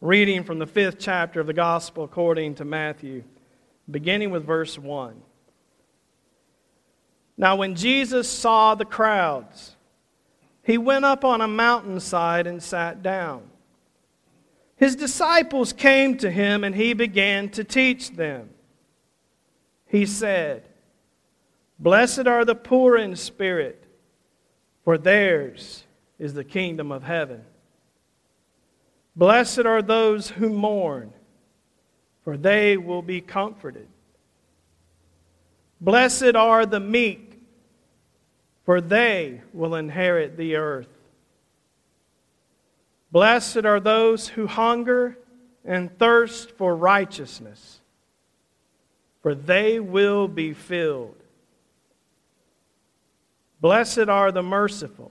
Reading from the fifth chapter of the Gospel according to Matthew, beginning with verse 1. Now, when Jesus saw the crowds, he went up on a mountainside and sat down. His disciples came to him, and he began to teach them. He said, Blessed are the poor in spirit, for theirs is the kingdom of heaven. Blessed are those who mourn, for they will be comforted. Blessed are the meek, for they will inherit the earth. Blessed are those who hunger and thirst for righteousness, for they will be filled. Blessed are the merciful,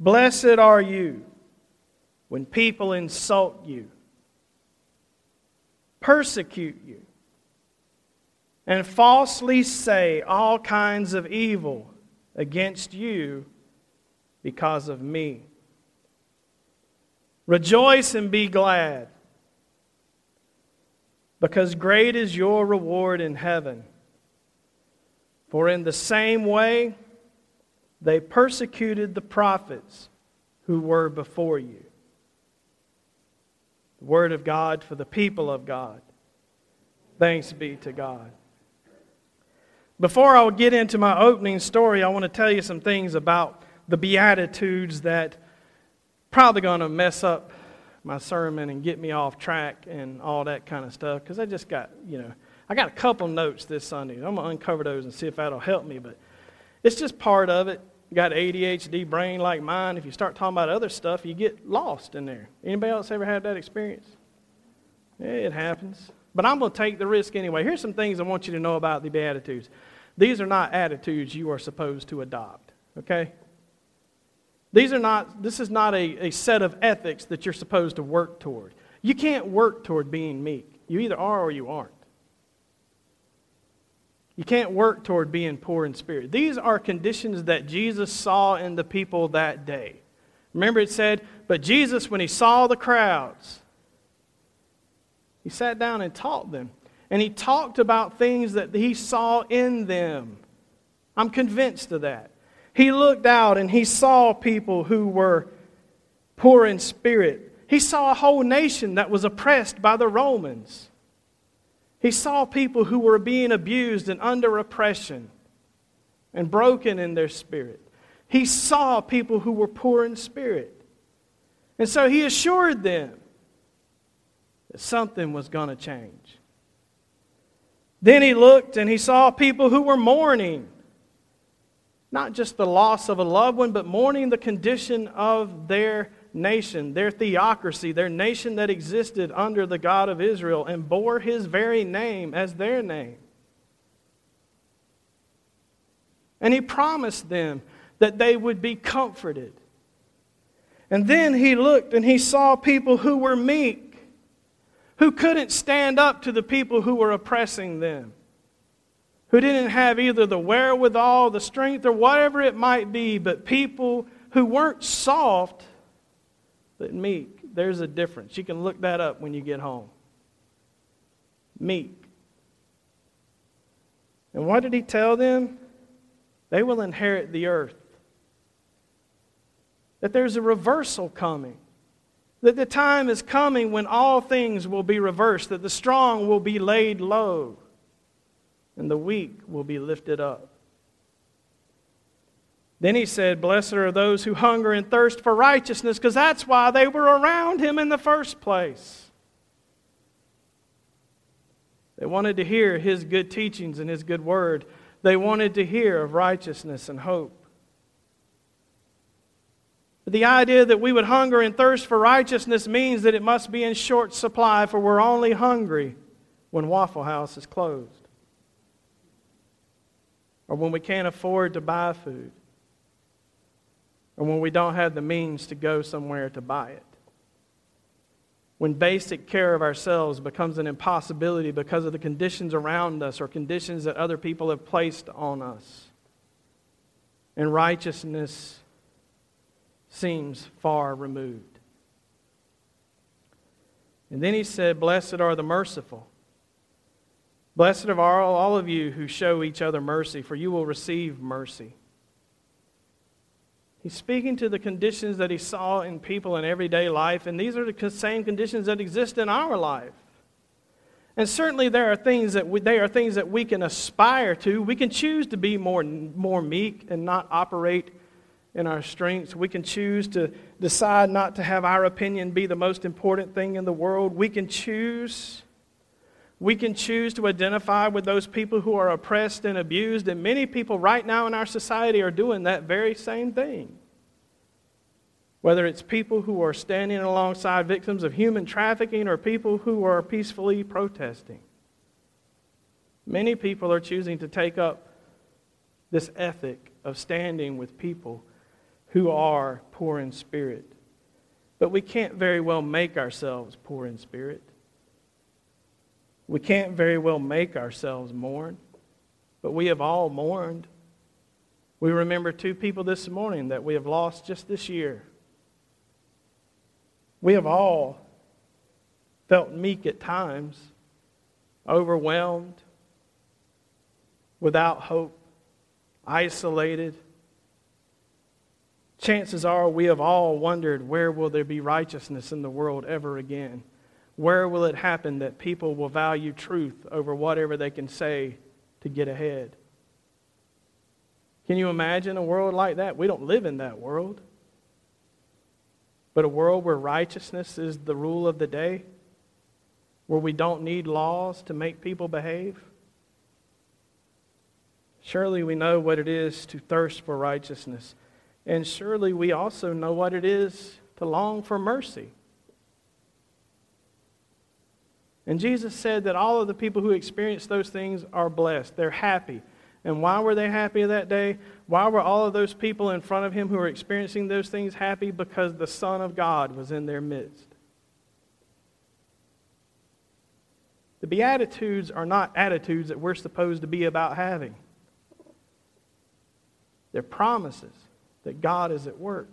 Blessed are you when people insult you, persecute you, and falsely say all kinds of evil against you because of me. Rejoice and be glad, because great is your reward in heaven. For in the same way they persecuted the prophets who were before you. The word of God for the people of God. Thanks be to God. Before I get into my opening story, I want to tell you some things about the Beatitudes that probably going to mess up my sermon and get me off track and all that kind of stuff because I just got, you know, I got a couple notes this Sunday. I'm going to uncover those and see if that'll help me, but it's just part of it. Got ADHD brain like mine. If you start talking about other stuff, you get lost in there. Anybody else ever had that experience? Yeah, it happens. But I'm going to take the risk anyway. Here's some things I want you to know about the Beatitudes. These are not attitudes you are supposed to adopt, okay? These are not, this is not a, a set of ethics that you're supposed to work toward. You can't work toward being meek. You either are or you aren't. You can't work toward being poor in spirit. These are conditions that Jesus saw in the people that day. Remember, it said, But Jesus, when he saw the crowds, he sat down and taught them. And he talked about things that he saw in them. I'm convinced of that. He looked out and he saw people who were poor in spirit. He saw a whole nation that was oppressed by the Romans. He saw people who were being abused and under oppression and broken in their spirit. He saw people who were poor in spirit. And so he assured them that something was going to change. Then he looked and he saw people who were mourning. Not just the loss of a loved one, but mourning the condition of their nation, their theocracy, their nation that existed under the God of Israel and bore his very name as their name. And he promised them that they would be comforted. And then he looked and he saw people who were meek, who couldn't stand up to the people who were oppressing them, who didn't have either the wherewithal, the strength, or whatever it might be, but people who weren't soft but meek, there's a difference. You can look that up when you get home. Meek. And what did he tell them? They will inherit the earth. That there's a reversal coming. That the time is coming when all things will be reversed. That the strong will be laid low and the weak will be lifted up. Then he said, Blessed are those who hunger and thirst for righteousness, because that's why they were around him in the first place. They wanted to hear his good teachings and his good word. They wanted to hear of righteousness and hope. But The idea that we would hunger and thirst for righteousness means that it must be in short supply, for we're only hungry when Waffle House is closed or when we can't afford to buy food, or when we don't have the means to go somewhere to buy it. When basic care of ourselves becomes an impossibility because of the conditions around us or conditions that other people have placed on us. And righteousness seems far removed. And then he said, Blessed are the merciful, Blessed are all, all of you who show each other mercy, for you will receive mercy. He's speaking to the conditions that he saw in people in everyday life, and these are the same conditions that exist in our life. And certainly there are things that we, they are things that we can aspire to. We can choose to be more, more meek and not operate in our strengths. We can choose to decide not to have our opinion be the most important thing in the world. We can choose we can choose to identify with those people who are oppressed and abused, and many people right now in our society are doing that very same thing. Whether it's people who are standing alongside victims of human trafficking or people who are peacefully protesting. Many people are choosing to take up this ethic of standing with people who are poor in spirit. But we can't very well make ourselves poor in spirit. We can't very well make ourselves mourn, but we have all mourned. We remember two people this morning that we have lost just this year. We have all felt meek at times, overwhelmed, without hope, isolated. Chances are we have all wondered where will there be righteousness in the world ever again? Where will it happen that people will value truth over whatever they can say to get ahead? Can you imagine a world like that? We don't live in that world. But a world where righteousness is the rule of the day, where we don't need laws to make people behave. Surely we know what it is to thirst for righteousness. And surely we also know what it is to long for mercy. And Jesus said that all of the people who experience those things are blessed. They're happy. And why were they happy that day? Why were all of those people in front of him who were experiencing those things happy? Because the Son of God was in their midst. The Beatitudes are not attitudes that we're supposed to be about having. They're promises that God is at work.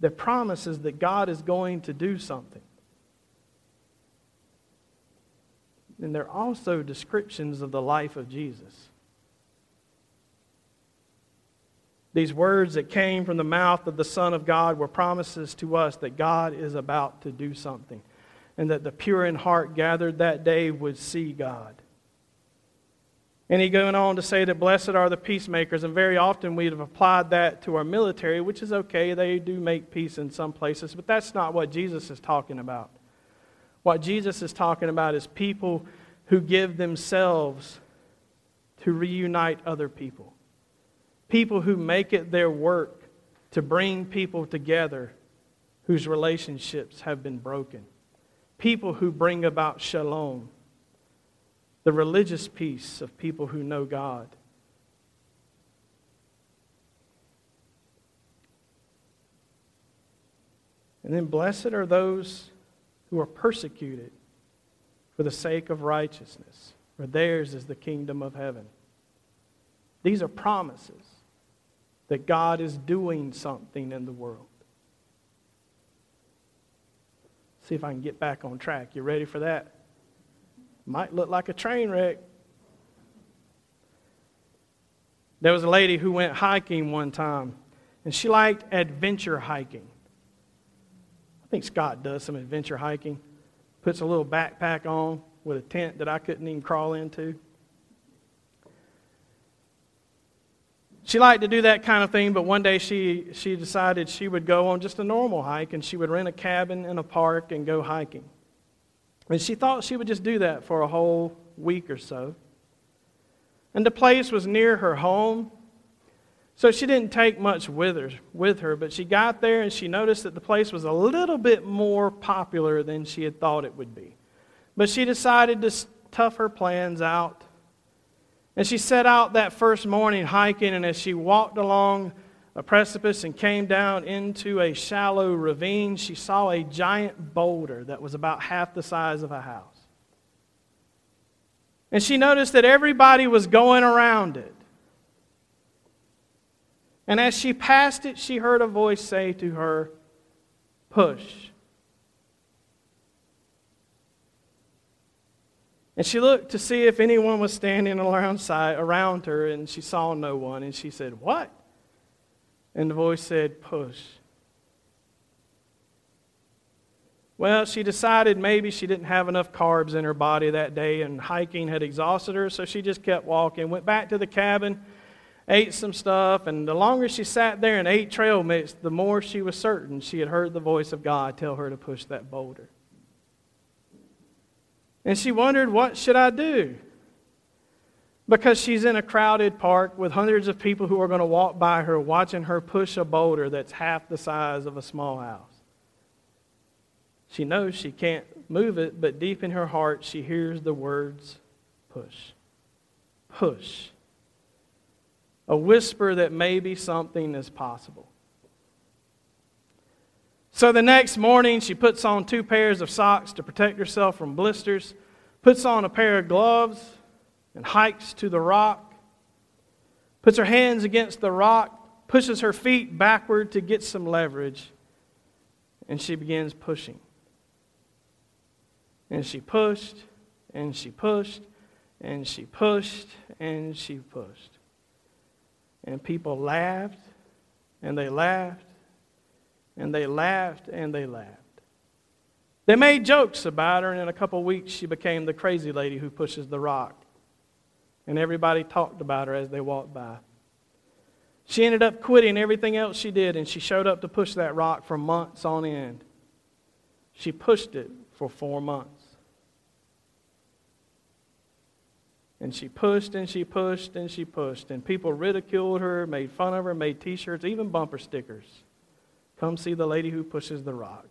They're promises that God is going to do something. And they're also descriptions of the life of Jesus. These words that came from the mouth of the Son of God were promises to us that God is about to do something, and that the pure in heart gathered that day would see God. And he going on to say that blessed are the peacemakers, and very often we have applied that to our military, which is okay. They do make peace in some places, but that's not what Jesus is talking about. What Jesus is talking about is people who give themselves to reunite other people, people who make it their work to bring people together whose relationships have been broken, people who bring about shalom, the religious peace of people who know God. And then blessed are those who are persecuted for the sake of righteousness, for theirs is the kingdom of heaven. These are promises that God is doing something in the world. See if I can get back on track. You ready for that? Might look like a train wreck. There was a lady who went hiking one time, and she liked adventure hiking. I think Scott does some adventure hiking. Puts a little backpack on with a tent that I couldn't even crawl into. She liked to do that kind of thing, but one day she, she decided she would go on just a normal hike and she would rent a cabin in a park and go hiking. And she thought she would just do that for a whole week or so. And the place was near her home, So she didn't take much with her, with her, but she got there and she noticed that the place was a little bit more popular than she had thought it would be. But she decided to tough her plans out. And she set out that first morning hiking, and as she walked along a precipice and came down into a shallow ravine, she saw a giant boulder that was about half the size of a house. And she noticed that everybody was going around it. And as she passed it, she heard a voice say to her, Push. And she looked to see if anyone was standing around, her, and she saw no one. And she said, What? And the voice said, Push. Well, she decided maybe she didn't have enough carbs in her body that day, and hiking had exhausted her, so she just kept walking, went back to the cabin ate some stuff, and the longer she sat there and ate trail mix, the more she was certain she had heard the voice of God tell her to push that boulder. And she wondered, what should I do? Because she's in a crowded park with hundreds of people who are going to walk by her watching her push a boulder that's half the size of a small house. She knows she can't move it, but deep in her heart, she hears the words push. Push a whisper that maybe something is possible. So the next morning, she puts on two pairs of socks to protect herself from blisters, puts on a pair of gloves, and hikes to the rock, puts her hands against the rock, pushes her feet backward to get some leverage, and she begins pushing. And she pushed, and she pushed, and she pushed, and she pushed. And people laughed, and they laughed, and they laughed, and they laughed. They made jokes about her, and in a couple weeks, she became the crazy lady who pushes the rock. And everybody talked about her as they walked by. She ended up quitting everything else she did, and she showed up to push that rock for months on end. She pushed it for four months. And she pushed and she pushed and she pushed. And people ridiculed her, made fun of her, made t shirts, even bumper stickers. Come see the lady who pushes the rock.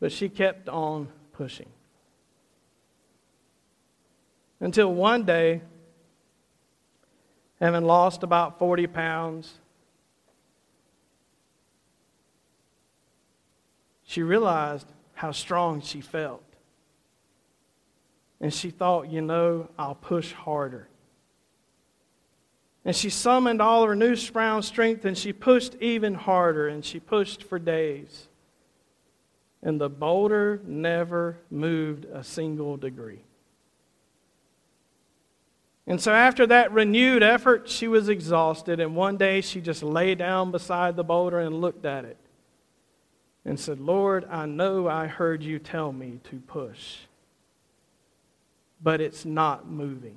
But she kept on pushing. Until one day, having lost about 40 pounds, she realized how strong she felt. And she thought, you know, I'll push harder. And she summoned all her new sprout strength and she pushed even harder and she pushed for days. And the boulder never moved a single degree. And so, after that renewed effort, she was exhausted. And one day she just lay down beside the boulder and looked at it and said, Lord, I know I heard you tell me to push but it's not moving.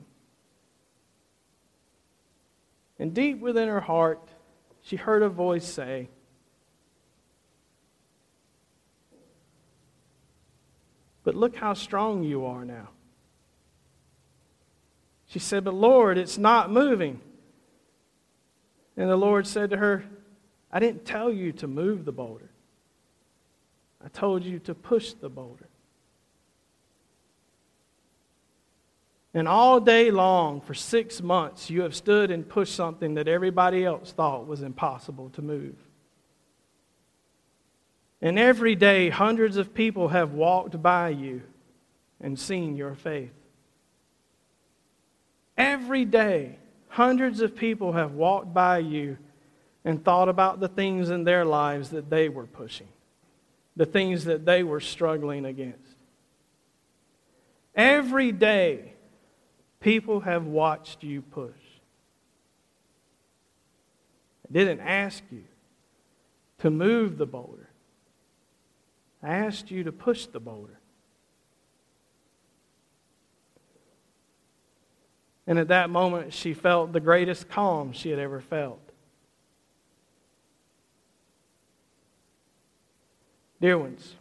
And deep within her heart, she heard a voice say, But look how strong you are now. She said, But Lord, it's not moving. And the Lord said to her, I didn't tell you to move the boulder, I told you to push the boulder. And all day long, for six months, you have stood and pushed something that everybody else thought was impossible to move. And every day, hundreds of people have walked by you and seen your faith. Every day, hundreds of people have walked by you and thought about the things in their lives that they were pushing, the things that they were struggling against. Every day, People have watched you push. I didn't ask you to move the boulder. I asked you to push the boulder. And at that moment, she felt the greatest calm she had ever felt. Dear ones,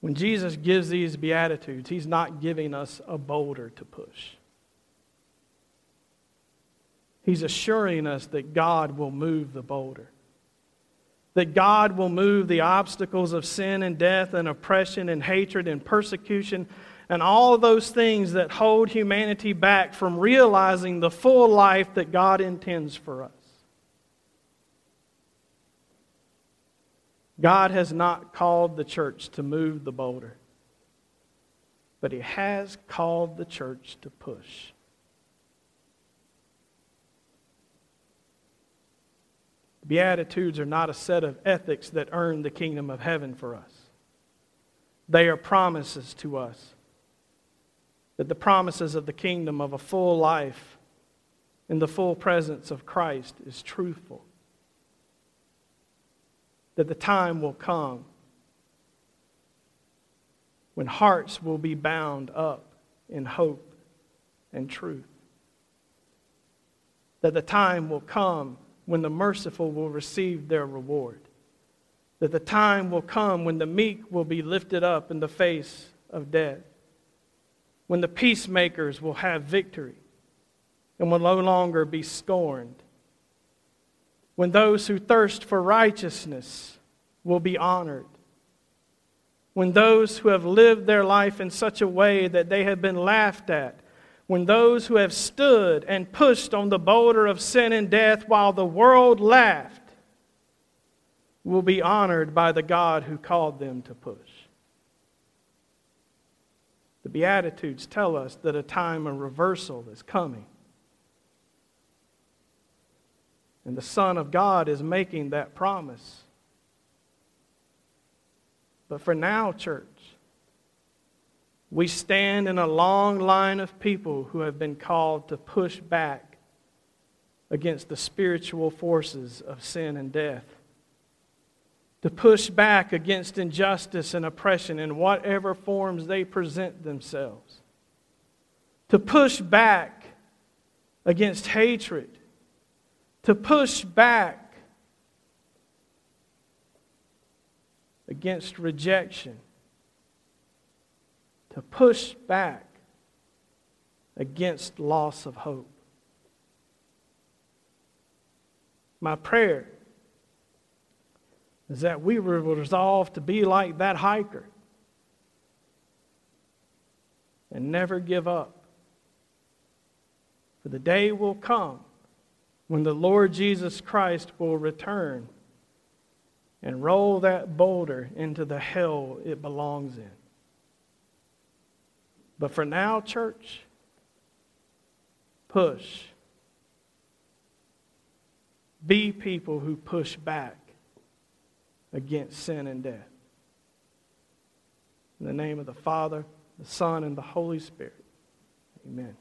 when Jesus gives these Beatitudes, he's not giving us a boulder to push. He's assuring us that God will move the boulder. That God will move the obstacles of sin and death and oppression and hatred and persecution and all those things that hold humanity back from realizing the full life that God intends for us. God has not called the church to move the boulder, but He has called the church to push. Beatitudes are not a set of ethics that earn the kingdom of heaven for us. They are promises to us that the promises of the kingdom of a full life in the full presence of Christ is truthful. That the time will come when hearts will be bound up in hope and truth. That the time will come when the merciful will receive their reward. That the time will come when the meek will be lifted up in the face of death when the peacemakers will have victory and will no longer be scorned, when those who thirst for righteousness will be honored, when those who have lived their life in such a way that they have been laughed at, when those who have stood and pushed on the boulder of sin and death while the world laughed will be honored by the God who called them to push. The Beatitudes tell us that a time of reversal is coming. And the Son of God is making that promise. But for now, church, we stand in a long line of people who have been called to push back against the spiritual forces of sin and death to push back against injustice and oppression in whatever forms they present themselves, to push back against hatred, to push back against rejection, to push back against loss of hope. My prayer is that we were resolved to be like that hiker and never give up. For the day will come when the Lord Jesus Christ will return and roll that boulder into the hell it belongs in. But for now, church, push. Be people who push back against sin and death. In the name of the Father, the Son, and the Holy Spirit. Amen.